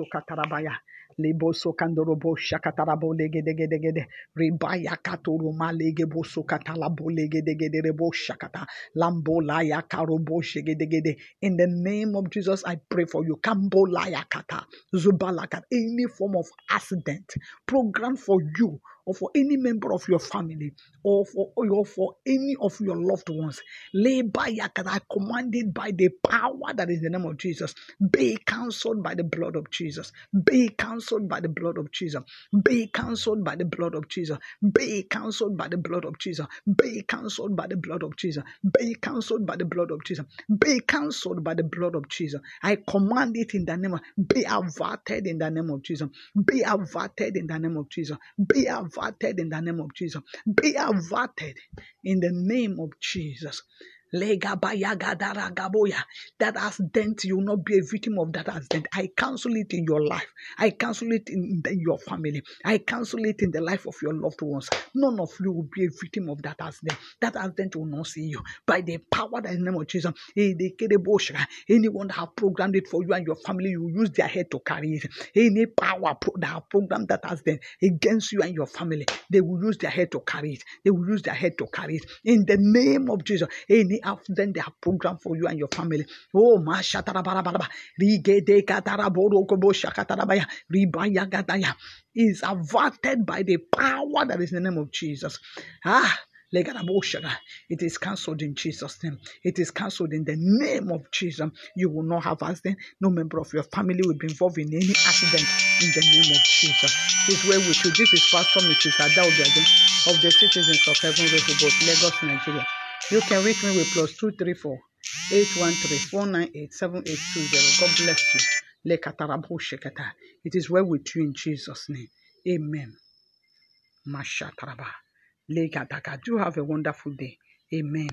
sukatarabaya. Lebo shakatarabo. Ribaya shakata. Lambo. In the name of Jesus, I pray for you. Kambo laya kata. Zubalaka. Any form of accident program for you or for any member of your family or for or for any of your loved ones. Lay by yakata. I command it by the power that is the name of Jesus. Be cancelled by the blood of Jesus. Be cancelled by the blood of Jesus. Be cancelled by the blood of Jesus. Be cancelled by the blood of Jesus. Be cancelled by the blood of Jesus. Be cancelled by the blood of Jesus. Be cancelled by the blood of Jesus. I command it in the name of be averted in the name of Jesus. Be averted in the name of Jesus. Be averted in the name of Jesus. Be averted in the name of Jesus. Legabayagadaragaboya. That accident, you will not be a victim of that accident. I cancel it in your life. I cancel it in, the- your family. I cancel it in the life of your loved ones. None of you will be a victim of that accident. That accident will not see you. By the power that is in the name of Jesus. Anyone that have programmed it for you and your family, you use their head to carry it. Any power that have programmed that accident against you and your family, they will use their head to carry it. They will use their head to carry it. In the name of Jesus, any accident they have program for you and your family. Oh, mashatarabarabara, rigedekataraborokoboshakatarabaya, ribayagadaya, is averted by the power that is in the name of Jesus. Ah. It is cancelled in Jesus' name. It is cancelled in the name of Jesus. You will not have accident. No member of your family will be involved in any accident in the name of Jesus. This way with you. This is Pastor Mrs. Adaobiaden of the Citizens of Heaven Rehoboth, Lagos, Nigeria. You can reach me with plus 234 813 498 7820. God bless you. It is well with you in Jesus' name. Amen. Mashataraba. Legataka. Do have a wonderful day. Amen.